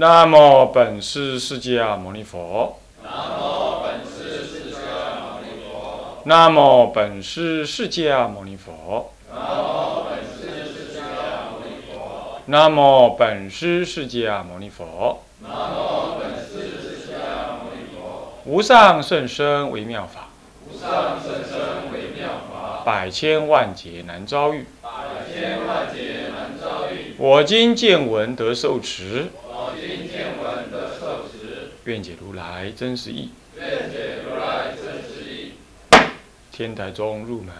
南无本师释迦牟尼佛。那么本师释迦牟尼佛。那么本师释迦牟尼佛。南无本师释迦牟牟尼佛。无上甚深微妙法，无上甚深微妙法，百千万劫难遭遇。百千万劫难遭遇。我今见闻得受持，愿解如来真实义。愿解如来真实义。天台中入门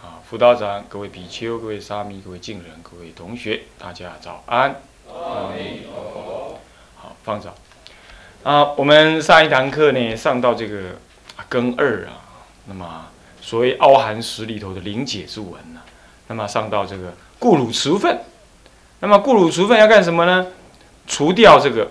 啊，辅导长、各位比丘、各位沙弥、各位敬人、各位同学，大家早安。阿弥陀佛。好，放早。啊，我们上一堂课呢，上到这个啊庚二啊，那么所谓凹含史里头的灵解之文呢、那么上到这个故汝除分，那么故汝除分要干什么呢？除掉这个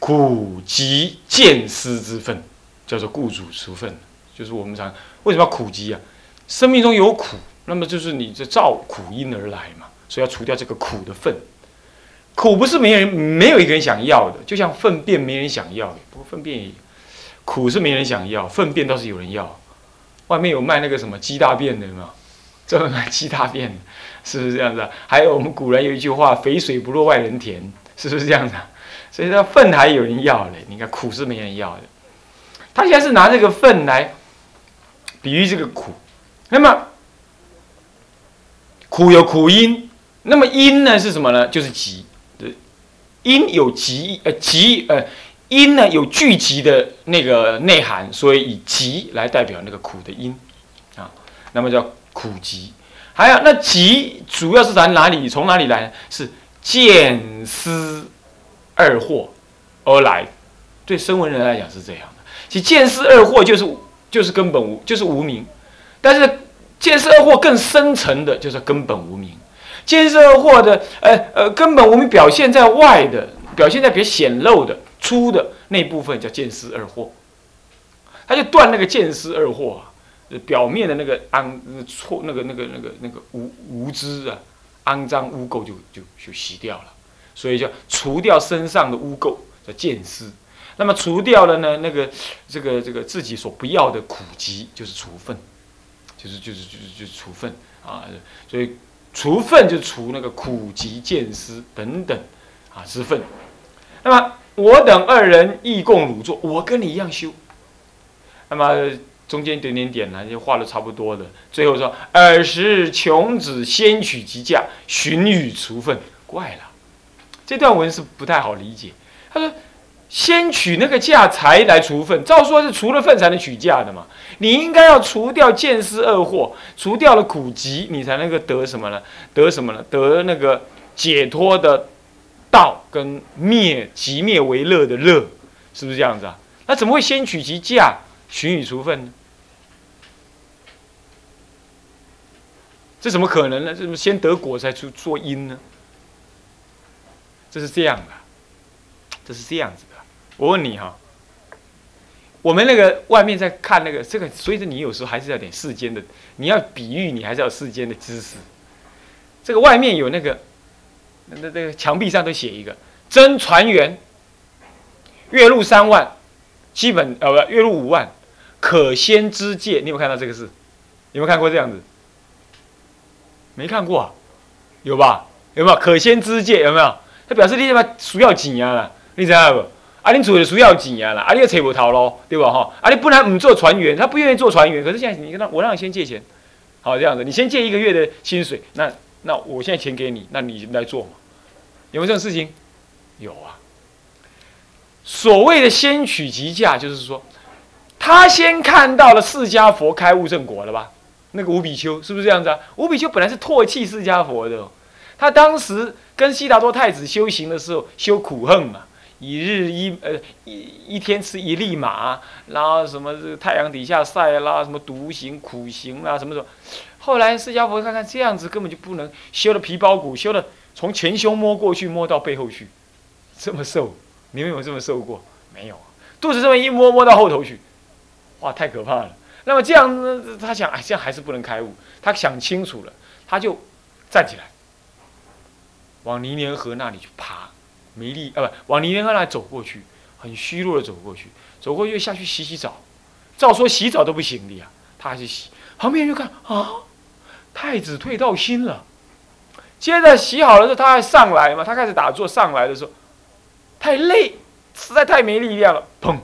苦集见思之粪，叫做故主除粪，就是我们常为什么要苦集啊？生命中有苦，那么就是你这造苦因而来嘛，所以要除掉这个苦的粪。苦不是没人没有一个人想要的，就像粪便没人想要，不过粪便也苦是没人想要，粪便倒是有人要。外面有卖那个什么鸡大便的嘛，专门卖鸡大便的，是不是这样子？还有我们古人有一句话：“肥水不落外人田”，是不是这样子？所以说粪还有人要嘞，你看苦是没人要的。他现在是拿这个粪来比喻这个苦，那么苦有苦因，那么因呢是什么呢？就是集。因有集呃集呃因呢有聚集的那个内涵，所以以集来代表那个苦的因啊，那么叫苦集。还有那集主要是咱哪里从哪里来？是见思二货而来。对声闻人来讲是这样的，其见思二货就是就是根本无就是无名，但是见思二货更深层的就是根本无名。见思二货的，呃呃，根本无名表现在外的，表现在比较显露的、粗的那部分叫见思二货，他就断那个见思二货啊，表面的那个肮错、那个那个那个那个无无知啊、肮脏污垢就就就洗掉了，所以叫除掉身上的污垢叫见思，那么除掉了呢那个这个这个自己所不要的苦集就是除粪，就是就是就是就是除粪啊，所以。除粪就除那个苦集见思等等啊之粪，那么我等二人亦共汝作，我跟你一样修。那么中间点点点呢，就画的差不多的。最后说尔时穷子先取其价，寻与除粪。怪了，这段文是不太好理解。他说。先取那个价才来除粪，照说是除了粪才能取价的嘛。你应该要除掉见思二惑，除掉了苦集，你才能够得什么呢？得什么呢？得那个解脱的道跟灭即灭为乐的乐，是不是这样子啊？那怎么会先取其价，寻与除粪呢？这怎么可能呢？这怎么先得果才出做因呢？这是这样的，这是这样子的。我问你哈，我们那个外面在看那个这个，所以说你有时候还是要点世间的，你要比喻，你还是要世间的知识。这个外面有那个，那那个墙壁上都写一个真船员，月入三万，基本呃不月入五万，可先知戒。你有没有看到这个字？有没有看过这样子？没看过啊？有吧？有没有可先知戒？有没有？他表示你他妈需要钱啊你知道不？啊，你做的需要钱啊啦，啊，你又扯不逃咯，对吧？哈，啊，你不然唔做船员，他不愿意做船员，可是现在你跟他，我让你先借钱，好这样子，你先借一个月的薪水，那那我现在钱给你，那你来做嘛？有没有这种事情？有啊。所谓的先取其价，就是说，他先看到了释迦佛开悟正果了吧？那个五比丘是不是这样子啊？五比丘本来是唾弃释迦佛的，他当时跟悉达多太子修行的时候修苦恨嘛。一日一呃一一天吃一粒马，然后什么这太阳底下晒啦，什么独行苦行啦，什么什么。后来释迦佛看看这样子根本就不能修的皮包骨，修的从前胸摸过去摸到背后去，这么瘦，你们有这么瘦过？没有，肚子这么一摸摸到后头去，哇，太可怕了。那么这样他想，哎，这样还是不能开悟。他想清楚了，他就站起来，往泥莲河那里去爬。没力啊，不往泥莲河那走过去，很虚弱的走过去，走过去下去洗洗澡。照说洗澡都不行的呀，他还是洗。旁边人就看啊，太子退到心了。接着洗好了之后，他还上来嘛，他开始打坐上来的时候，太累，实在太没力量了，砰，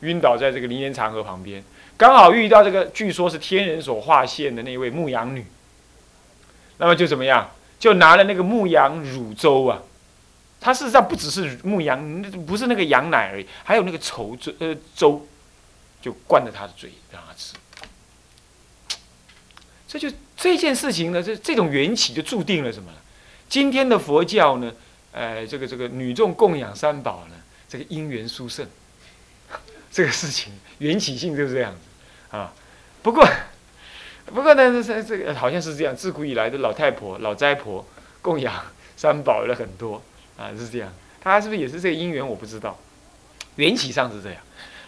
晕倒在这个灵岩长河旁边。刚好遇到这个，据说是天人所化现的那位牧羊女。那么就怎么样？就拿了那个牧羊乳粥啊，它事实上不只是牧羊，不是那个羊奶而已，还有那个稠粥呃粥，就灌着他的嘴让他吃。这就这件事情呢，这这种缘起就注定了什么？今天的佛教呢，呃，这个这个女众供养三宝呢，这个因缘殊胜，这个事情缘起性就是这样子。啊，不过，不过呢，这这个好像是这样，自古以来的老太婆、老斋婆供养三宝的很多啊，是这样。他是不是也是这个因缘？我不知道，缘起上是这样。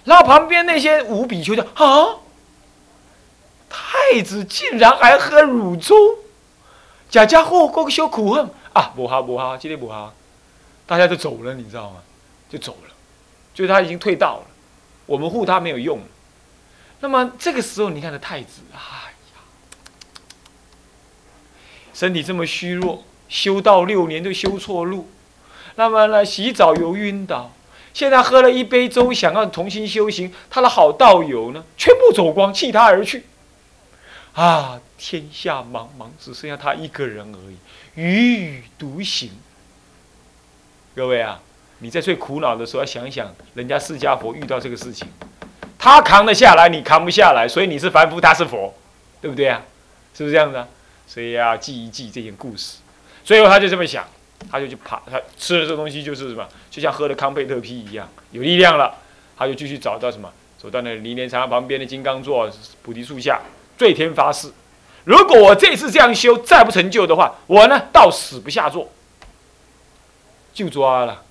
然后旁边那些五比丘就啊，太子竟然还喝乳粥，家家户户修苦恨啊，不好不好，今天不好，大家都走了，你知道吗？就走了，就他已经退道了，我们护他没有用。那么这个时候，你看这太子，啊呀，身体这么虚弱，修道六年都修错路，那么呢，洗澡又晕倒，现在喝了一杯粥，想要重新修行，他的好道友呢，全部走光，弃他而去。啊，天下茫茫，只剩下他一个人而已，踽踽独行。各位啊，你在最苦恼的时候，要想想，人家释迦佛遇到这个事情。他扛得下来，你扛不下来，所以你是凡夫，他是佛，对不对啊？是不是这样子啊？所以要记一记这件故事。最后他就这么想，他就去爬，他吃了这东西就是什么，就像喝了康贝特批一样，有力量了。他就继续找到什么，走到那离莲禅旁边的金刚座菩提树下，醉天发誓：如果我这次这样修再不成就的话，我呢到死不下座。就抓了。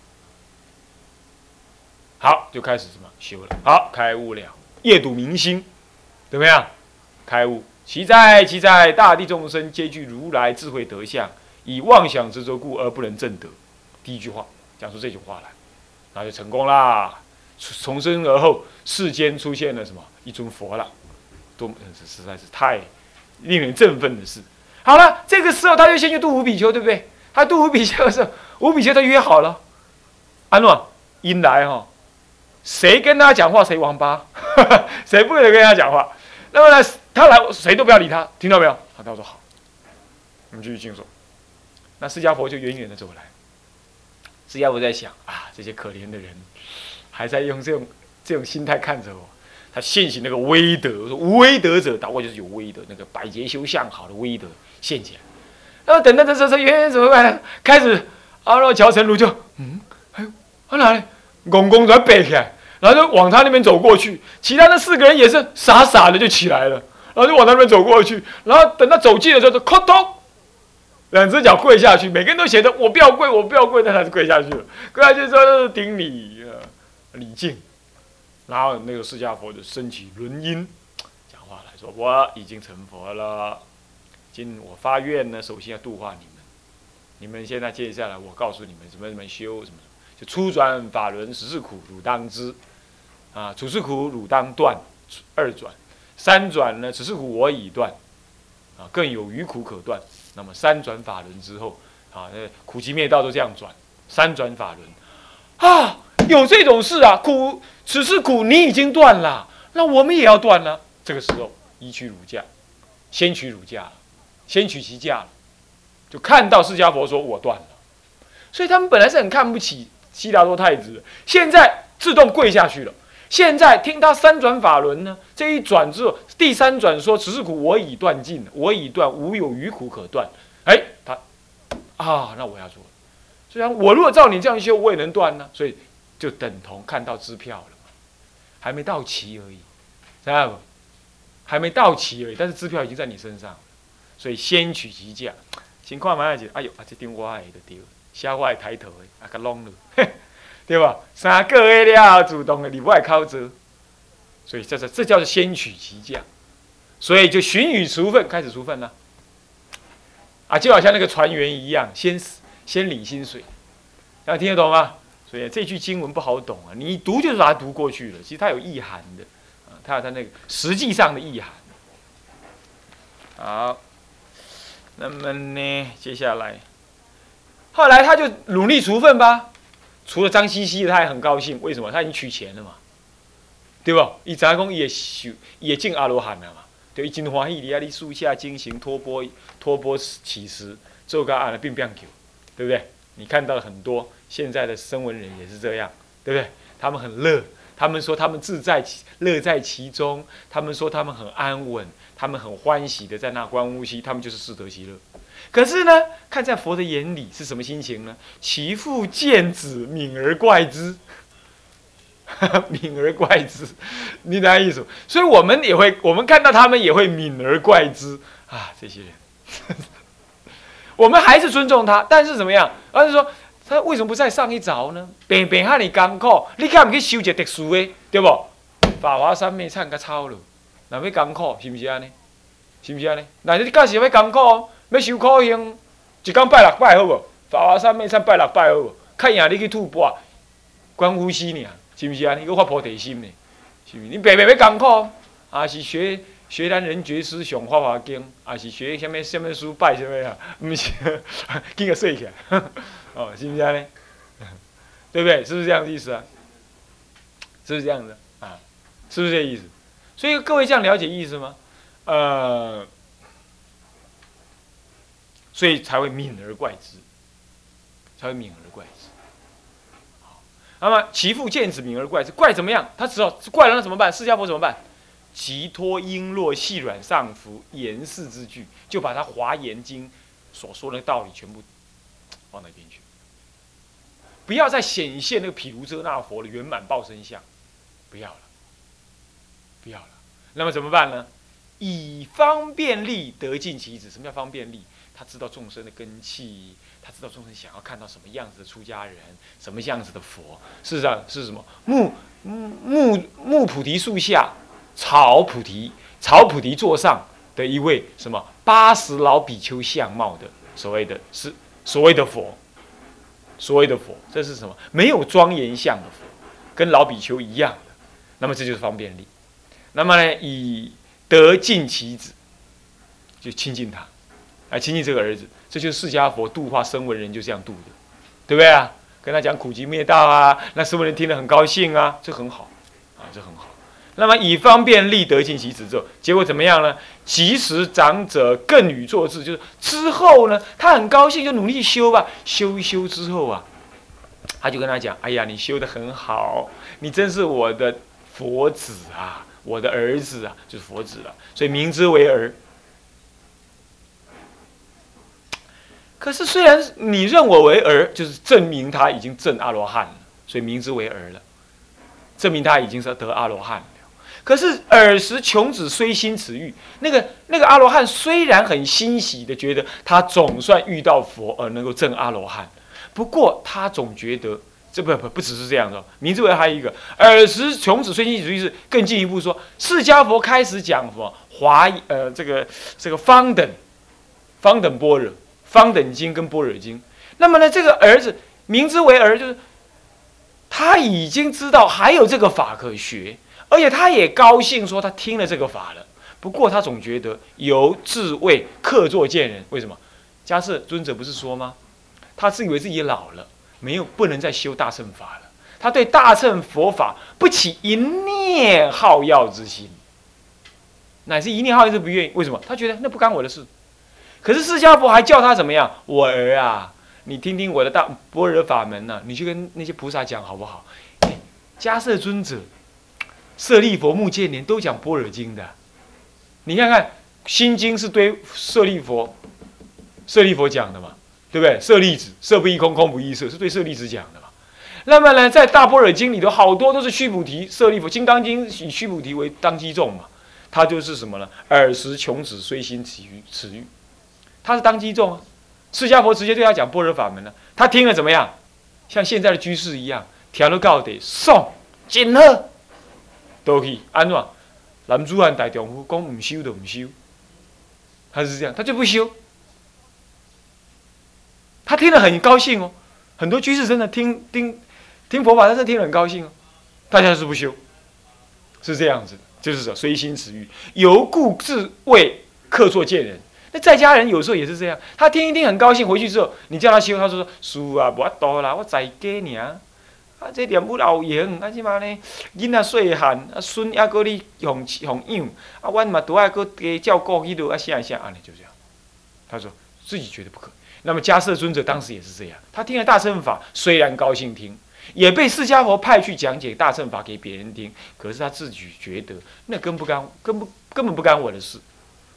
好，就开始什么修了。好，开悟了，夜睹明星，怎么样？开悟，其在其在，大地众生皆具如来智慧德相，以妄想执着故而不能证得。第一句话讲出这句话来，那就成功啦。从生而后，世间出现了什么？一尊佛了，多实在是太令人振奋的事。好了，这个时候他就先去度五比丘，对不对？他度五比丘的时候，五比丘他约好了，安诺因来哈。谁跟他讲话，谁王八，谁不能跟他讲话？那么呢，他来，谁都不要理他，听到没有？好，他说好，我们继续静坐。那释迦佛就远远的走来。释迦佛在想啊，这些可怜的人，还在用这种这种心态看着我。他现起那个威德，说无威德者，打过就是有威德，那个百劫修相好的威德现起来。然后等到这时候，远远怎么办呢？开始阿罗乔成如就嗯，哎，他哪里？公公在背起来，然后就往他那边走过去。其他那四个人也是傻傻的就起来了，然后就往那边走过去。然后等他走近的时候，就磕头，两只脚跪下去。每个人都写着“我不要跪，我不要跪”，但还是跪下去了。跪下去之后顶礼啊，礼敬。然后那个释迦佛就升起轮音，讲话来说：“我已经成佛了，今我发愿呢，首先要度化你们。你们现在接下来，我告诉你们怎么怎么修什么就。”初转法轮十世苦，汝当知；啊，处世苦汝当断；二转、三转呢？只是我已断，啊，更有余苦可断。那么三转法轮之后，啊，那苦集灭道都这样转。三转法轮，啊，有这种事啊？苦，此是苦你已经断了，那我们也要断了。这个时候，一取儒家，先取儒家，先取其价，就看到释迦佛说：“我断了。”所以他们本来是很看不起。悉达多太子现在自动跪下去了。现在听他三转法轮呢，这一转之后，第三转说：“此是苦，我已断尽，我已断，无有余苦可断。”哎，他啊，那我要做。虽然我如果照你这样修，我也能断呢。所以就等同看到支票了嘛，还没到期而已，知道不？还没到期而已，但是支票已经在你身上，所以先取其价。情况蛮要紧，哎呦，啊，这顶我的就丢。小我抬头的，啊，个弄了，对吧？三个月了，主动的，你不爱靠着，所以这是这叫做先取其价，所以就寻与除分，开始除分了。啊，就好像那个船员一样，先先领薪水，大家听得懂吗？所以这句经文不好懂啊，你一读就是把它读过去了，其实它有意涵的，啊，它有它那个实际上的意涵。好，那么呢，接下来，后来他就努力除粪吧，除了脏兮兮的，他也很高兴，为什么？他已经取钱了嘛，对不？伊杂公也修也进阿罗汉了嘛，对，真欢喜，你啊，你树下进行托钵托钵乞食，做个阿的并不久，对不对？你看到很多现在的声闻人也是这样，对不对？他们很乐，他们说他们自在其乐在其中，他们说他们很安稳，他们很欢喜的在那观呼吸，他们就是自得其乐。可是呢，看在佛的眼里是什么心情呢？其父见子，敏而怪之，敏而怪之，你哪意思？所以我们也会，我们看到他们也会敏而怪之啊，这些人。我们还是尊重他，但是怎么样？而是说他为什么不再上一招呢？平平哈你艰苦，你干唔去修一个特殊的，对不？法华三昧唱个抄了，那要艰苦是不是安尼？是不是安尼？那你假使要艰苦，要修苦行，一天拜六拜好无？法华三昧唱拜六拜好无？看赢你去吐蕃，观呼吸呢？是不是安尼？个发菩提心呢？是不？是？你白白要艰苦，还是学？学咱人觉师上法华经，还是学什么什么书拜什么啊？唔是，今个睡起来，哦，是不是安尼？对不对？是不是这样的意思啊？是不是这样的啊？是不是这意思？所以各位这样了解意思吗？呃，所以才会敏而怪之，才会敏而怪之。好，那么其父见子敏而怪之，怪怎么样？他知道怪了，那怎么办？释迦佛怎么办？即托璎珞细软上服言释之句，就把他《华严经》所说的道理全部放那边去，不要再显现那个毗卢遮那佛的圆满报身相，不要了，不要了。那么怎么办呢？以方便力得尽其子。什么叫方便力？他知道众生的根器，他知道众生想要看到什么样子的出家人，什么样子的佛。事实上是什么？木木木木菩提树下。草菩提，草菩提座上的一位什么八十老比丘相貌的所谓的是所谓的佛，所谓的佛，这是什么？没有庄严相的佛，跟老比丘一样的。那么这就是方便力。那么呢，以得尽其子，就亲近他，来亲近这个儿子。这就是释迦佛度化声闻人就这样度的，对不对啊？跟他讲苦集灭道啊，那声闻人听得很高兴啊，这很好啊，这很好。那么以方便力得尽其子之后，结果怎么样呢？即时长者更与作智，就是之后呢，他很高兴，就努力修吧。修一修之后啊，他就跟他讲：“哎呀，你修得很好，你真是我的佛子啊，我的儿子啊，就是佛子了。所以名之为儿。可是虽然你认我为儿，就是证明他已经证阿罗汉了，所以名之为儿了，证明他已经是得阿罗汉。”可是尔时穷子虽心此欲，那个那个阿罗汉虽然很欣喜的觉得他总算遇到佛而能够证阿罗汉，不过他总觉得这不不不只是这样的，名字为还有一个尔时穷子虽心此欲是更进一步说，释迦佛开始讲什么华呃这个这个方等方等般若方等经跟般若经，那么呢这个儿子名之为儿就是他已经知道还有这个法可学。而且他也高兴说他听了这个法了，不过他总觉得由自谓客作见人。为什么？迦叶尊者不是说吗？他自以为自己老了，没有不能再修大乘法了。他对大乘佛法不起一念好要之心，乃至一念好要都不愿意。为什么？他觉得那不干我的事。可是释迦佛还叫他怎么样？我儿啊，你听听我的大般若法门呢，你去跟那些菩萨讲好不好？迦叶尊者。舍利佛、目犍连都讲般若经的，你看看《心经》是对舍利佛、舍利佛讲的嘛，对不对？舍利子，色不异空，空不异色，是对舍利子讲的嘛。那么呢，在大般若经里头，好多都是须菩提、舍利佛，《金刚经》以须菩提为当机众嘛，他就是什么呢？尔时穷子虽心此欲，此欲，他是当机众啊。释迦佛直接对他讲般若法门了，他听了怎么样？像现在的居士一样，调了告得送紧贺。都可以安怎？男主汉大丈夫讲唔修就唔修，他是这样，他就不修。他听了很高兴哦，很多居士真的听听听佛法，但是听了很高兴哦。大家是不修，是这样子的，就是说随心所欲，由故自谓客作见人。那在家人有时候也是这样，他听一听很高兴，回去之后你叫他修，他说：“叔啊，无多啦，我在家尔。啊，这念不老用，啊，即嘛呢？囡仔细汉，啊，孙还搁你哄哄养，啊，阮嘛都爱搁加照顾伊落，啊，啥啥，安尼就这样。他说自己觉得不可。那么迦摄尊者当时也是这样，他听了大乘法，虽然高兴听，也被释迦佛派去讲解大乘法给别人听，可是他自己觉得那根不干，根不根本不干我的事。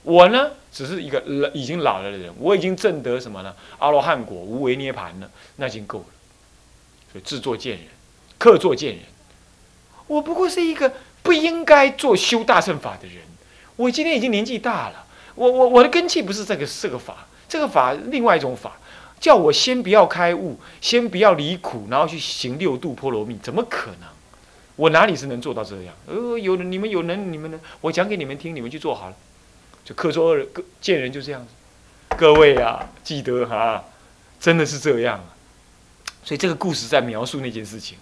我呢，只是一个老已经老了的人，我已经证得什么呢？阿罗汉果，无为涅盘了，那已经够了。所以自作贱人。客作贱人，我不过是一个不应该做修大乘法的人。我今天已经年纪大了，我我我的根器不是这个这个法，这个法另外一种法，叫我先不要开悟，先不要离苦，然后去行六度波罗蜜，怎么可能？我哪里是能做到这样？呃，有你们有能，你们能，我讲给你们听，你们去做好了。就客作恶人，见人就这样子。各位啊，记得哈，真的是这样啊。所以这个故事在描述那件事情。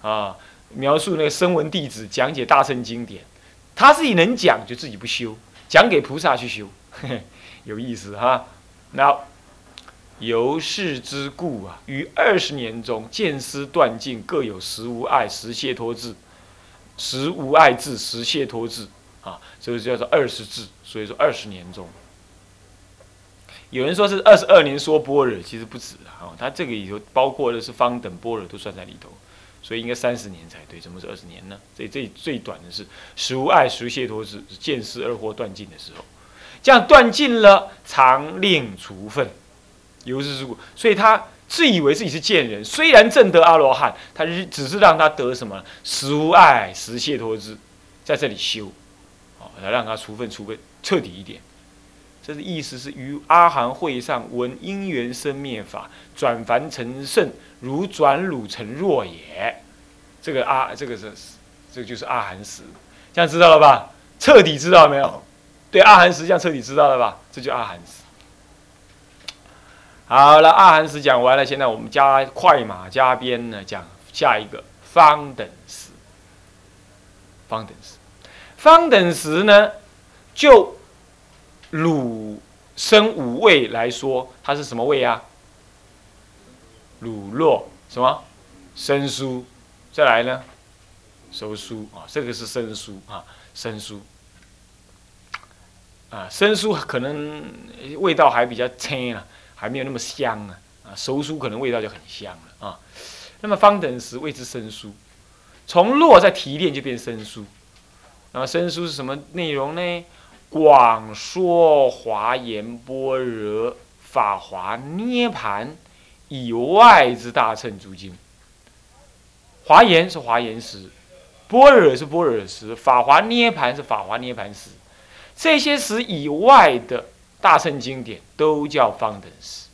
啊，描述那个声闻弟子讲解大乘经典，他自己能讲就自己不修，讲给菩萨去修，有意思哈。那由是之故啊，于二十年中见思断尽，各有实无爱实谢脱智，实无爱智实谢脱智啊，这个叫做二十智。所以说二十年中，有人说是二十二年说般若，其实不止啊，他这个里头包括的是方等般若都算在里头。所以应该三十年才对，怎么是二十年呢？这这最短的是实无爱，实谢脱是见思二惑断尽的时候，这样断尽了，常令除分，由是之故。所以他自以为自己是贱人，虽然证得阿罗汉，他只是让他得什么实无爱，实谢脱之，在这里修，好来让他除分除分彻底一点。这是意思是于阿含会上闻因缘生灭法，转凡成圣。如转汝成若也，这个阿这个是，这个就是阿含识，这样知道了吧？彻底知道没有？对阿含识这样彻底知道了吧？这就阿含识。好了，阿含识讲完了，现在我们加快马加鞭呢，讲下一个方等时。方等时，方等时呢，就汝生五味来说，它是什么味啊？乳酪什么生疏，再来呢，熟酥啊，这个是生疏啊，生疏啊，生疏可能味道还比较清啊，还没有那么香啊，啊，熟酥可能味道就很香了啊。那么方等时谓之生疏，从落再提炼就变生疏。那么生疏是什么内容呢？广说华严般若法华涅盘。以外之大乘诸经，华严是华严时，般若是般若时，法华涅盘是法华涅盘时，这些时以外的大乘经典都叫方等时。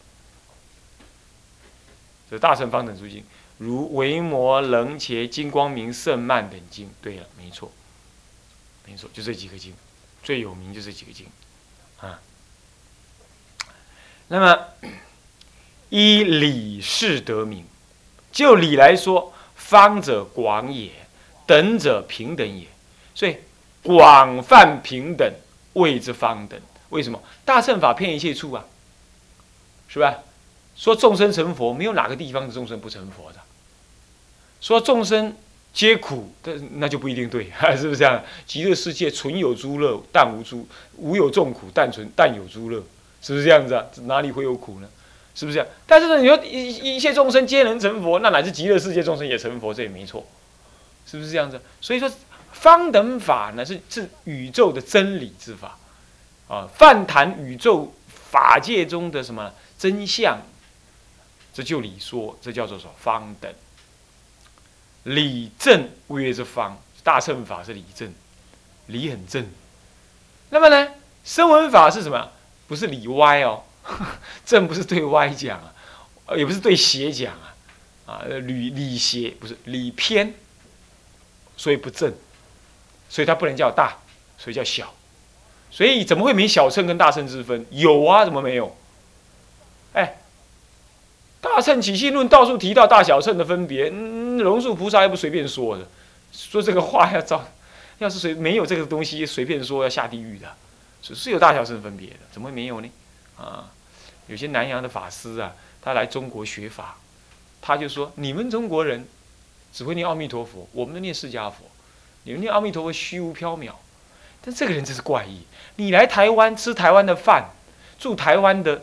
这大乘方等诸经，如维摩楞伽金光明圣曼等经。对了，没错，没错，就这几个经，最有名就这几个经，啊，那么。依理事得名，就理来说，方者广也，等者平等也。所以广泛平等谓之方等。为什么？大乘法骗一切处啊，是吧？说众生成佛，没有哪个地方的众生不成佛的。说众生皆苦，但那就不一定对，是不是这样？极乐世界纯有诸乐，但无诸无有众苦，但存但有诸乐，是不是这样子啊？哪里会有苦呢？是不是这样？但是呢，你说一一切众生皆能成佛，那乃至极乐世界众生也成佛，这也没错，是不是这样子？所以说，方等法呢是是宇宙的真理之法，啊，泛谈宇宙法界中的什么真相，这就理说，这叫做什么方等？理正物业之方，大乘法是理正，理很正。那么呢，声闻法是什么？不是理歪哦。正不是对歪讲啊，也不是对邪讲啊，啊，理理邪不是理偏，所以不正，所以它不能叫大，所以叫小，所以怎么会没小乘跟大乘之分？有啊，怎么没有？哎，大乘起信论到处提到大小乘的分别，嗯，龙树菩萨又不随便说的，说这个话要照，要是谁没有这个东西随便说要下地狱的，是是有大小乘分别的，怎么会没有呢？啊，有些南洋的法师啊，他来中国学法，他就说你们中国人只会念阿弥陀佛，我们念释迦佛，你们念阿弥陀佛虚无缥缈，但这个人真是怪异，你来台湾吃台湾的饭，住台湾的。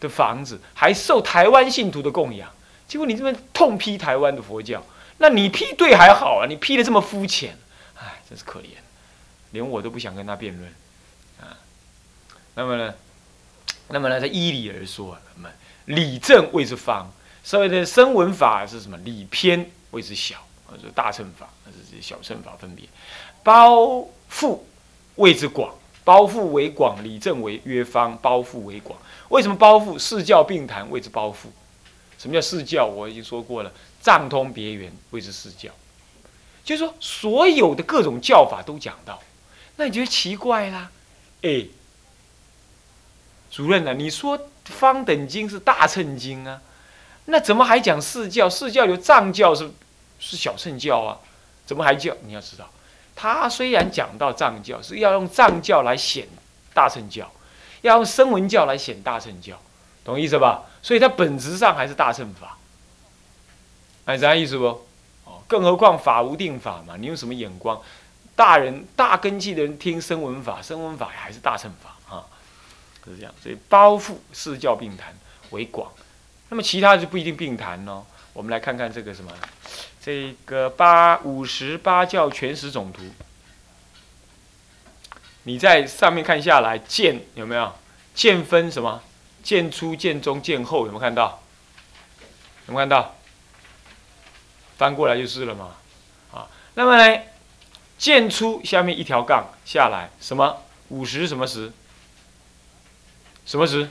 的房子还受台湾信徒的供养，结果你这边痛批台湾的佛教，那你批对还好啊，你批的这么肤浅，哎，真是可怜，连我都不想跟他辩论啊。那么呢，那么呢，在依理而说，那么理正谓之方，所谓的声闻法是什么？理偏谓之小，啊，是大乘法，那是小乘法分别，包覆谓之广。包覆为广，理正为约方。包覆为广，为什么包覆？四教并谈谓之包覆。什么叫四教？我已经说过了，藏通别圆谓之四教。就是说，所有的各种教法都讲到。那你觉得奇怪啦？哎，主任呢？你说方等经是大乘经啊，那怎么还讲四教？四教有藏教是是小乘教啊，怎么还叫？你要知道。他虽然讲到藏教是要用藏教来显大乘教，要用声闻教来显大乘教，懂意思吧？所以它本质上还是大乘法，哎，啥意思不？哦，更何况法无定法嘛，你用什么眼光？大人大根基的人听声闻法，声闻法还是大乘法啊，是这样。所以包覆四教并谈为广，那么其他就不一定并谈哦。我们来看看这个什么。这个八五十八教全史总图，你在上面看下来，见有没有？见分什么？剑出、剑中、剑后，有没有看到？有没有看到？翻过来就是了嘛。啊，那么呢，剑出下面一条杠下来，什么？五十什么十？什么时？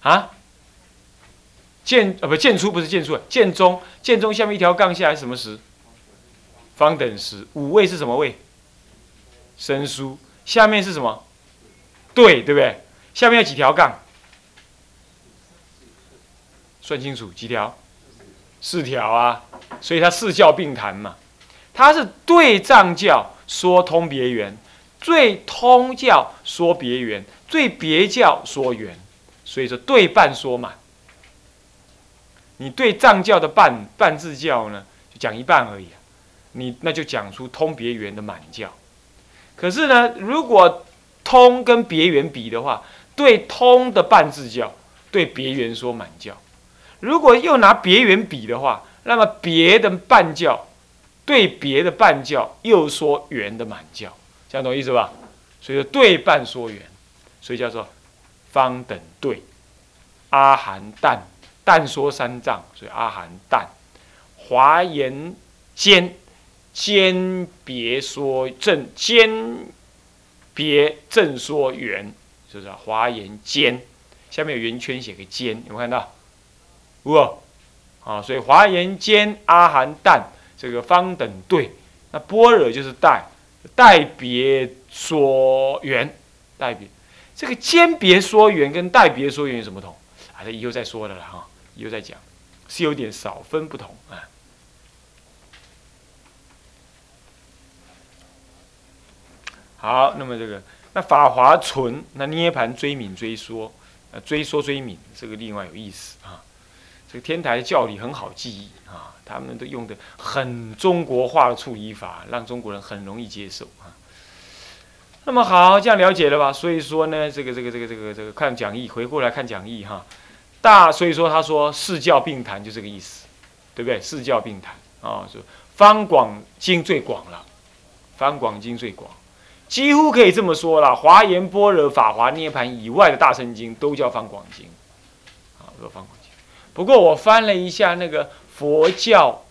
啊？剑啊不剑出不是剑出，剑中剑中下面一条杠下来什么时？方等时。五位是什么位？生疏。下面是什么？对对不对？下面有几条杠？算清楚几条？四条啊。所以它四教并谈嘛。它是对藏教说通别圆，对通教说别圆，对别教说圆，所以说对半说满。你对藏教的半半字教呢，就讲一半而已啊，你那就讲出通别圆的满教。可是呢，如果通跟别圆比的话，对通的半字教，对别圆说满教；如果又拿别圆比的话，那么别的半教对别的半教又说圆的满教，这样懂意思吧？所以说对半说圆，所以叫做方等对，阿含淡。但说三藏，所以阿含但华严兼兼别说正兼别正说圆，是不是？华严兼下面有圆圈写个兼，有没有看到？有啊，所以华严兼阿含但这个方等对，那般若就是代代别说圆，代别这个兼别说圆跟代别说圆有什么不同？啊，这以后再说的了哈。以后再讲，是有点少分不同啊。好，那么这个那法华存那涅盘追敏追说，呃追说追敏这个另外有意思啊。这个天台教理很好记忆啊，他们都用的很中国化的处理法，让中国人很容易接受啊。那么好，这样了解了吧？所以说呢，这个这个这个这个这个看讲义，回过来看讲义哈。大，所以说他说四教并谈就这个意思，对不对？四教并谈啊，说方广经最广了，方广经最广，几乎可以这么说了。华严般若法华涅盘以外的大乘经都叫方广经，啊，说方广经。不过我翻了一下那个佛教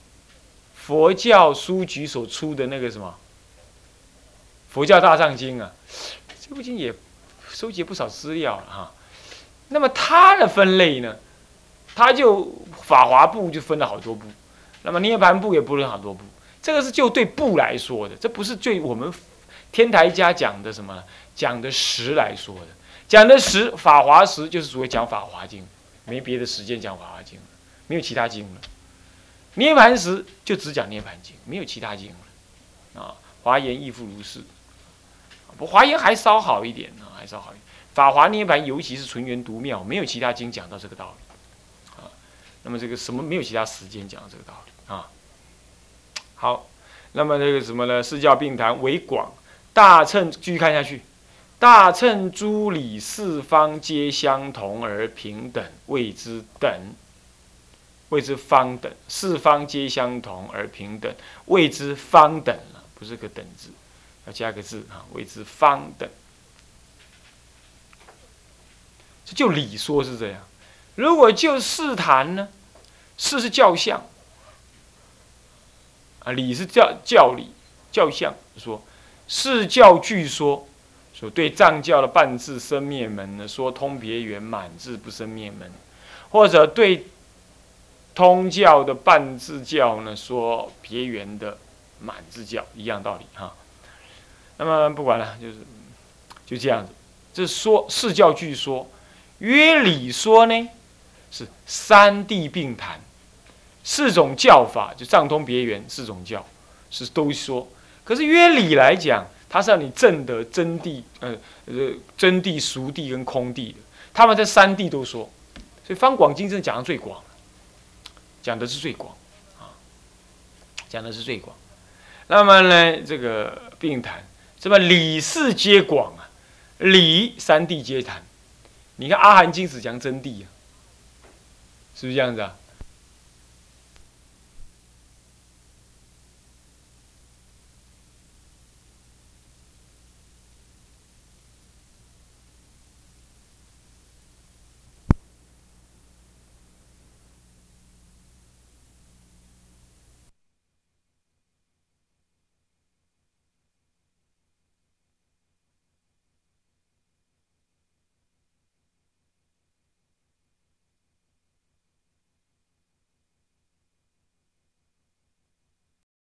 佛教书局所出的那个什么佛教大藏经啊，这部经也收集不少资料了哈。那么它的分类呢？它就法华部就分了好多部，那么涅盘部也分了好多部。这个是就对部来说的，这不是对我们天台家讲的什么讲的实来说的。讲的实法华实就是所谓讲法华经，没别的时间讲《法华经》了，没有其他经了。涅盘时就只讲《涅盘经》，没有其他经了。啊，华严亦复如是。不，华严还稍好一点呢，还稍好一点。法华涅盘，尤其是纯元独妙，没有其他经讲到这个道理。啊，那么这个什么没有其他时间讲这个道理啊？好，那么这个什么呢？四教并谈为广，大乘继续看下去。大乘诸理四方皆相同而平等，谓之等；谓之方等。四方皆相同而平等，谓之方等，不是个等字，要加个字啊，谓之方等。这就理说是这样，如果就事谈呢？事是教相啊，理是教教理教相。说事教具说。说对藏教的半字生灭门呢，说通别圆满字不生灭门；或者对通教的半字教呢，说别圆的满字教，一样道理哈。那么不管了，就是就这样子。这说四教据说，约理说呢是三地并谈，四种教法就藏通别圆四种教是都说。可是约理来讲。它是让你证得真谛，呃呃，真谛、熟谛跟空谛的。他们在三谛都说，所以《方广经》真的讲的最广，讲的是最广，啊，讲的是最广。那么呢，这个并谈，什么理事皆广啊，理三谛皆谈。你看《阿含经》只讲真谛啊，是不是这样子啊？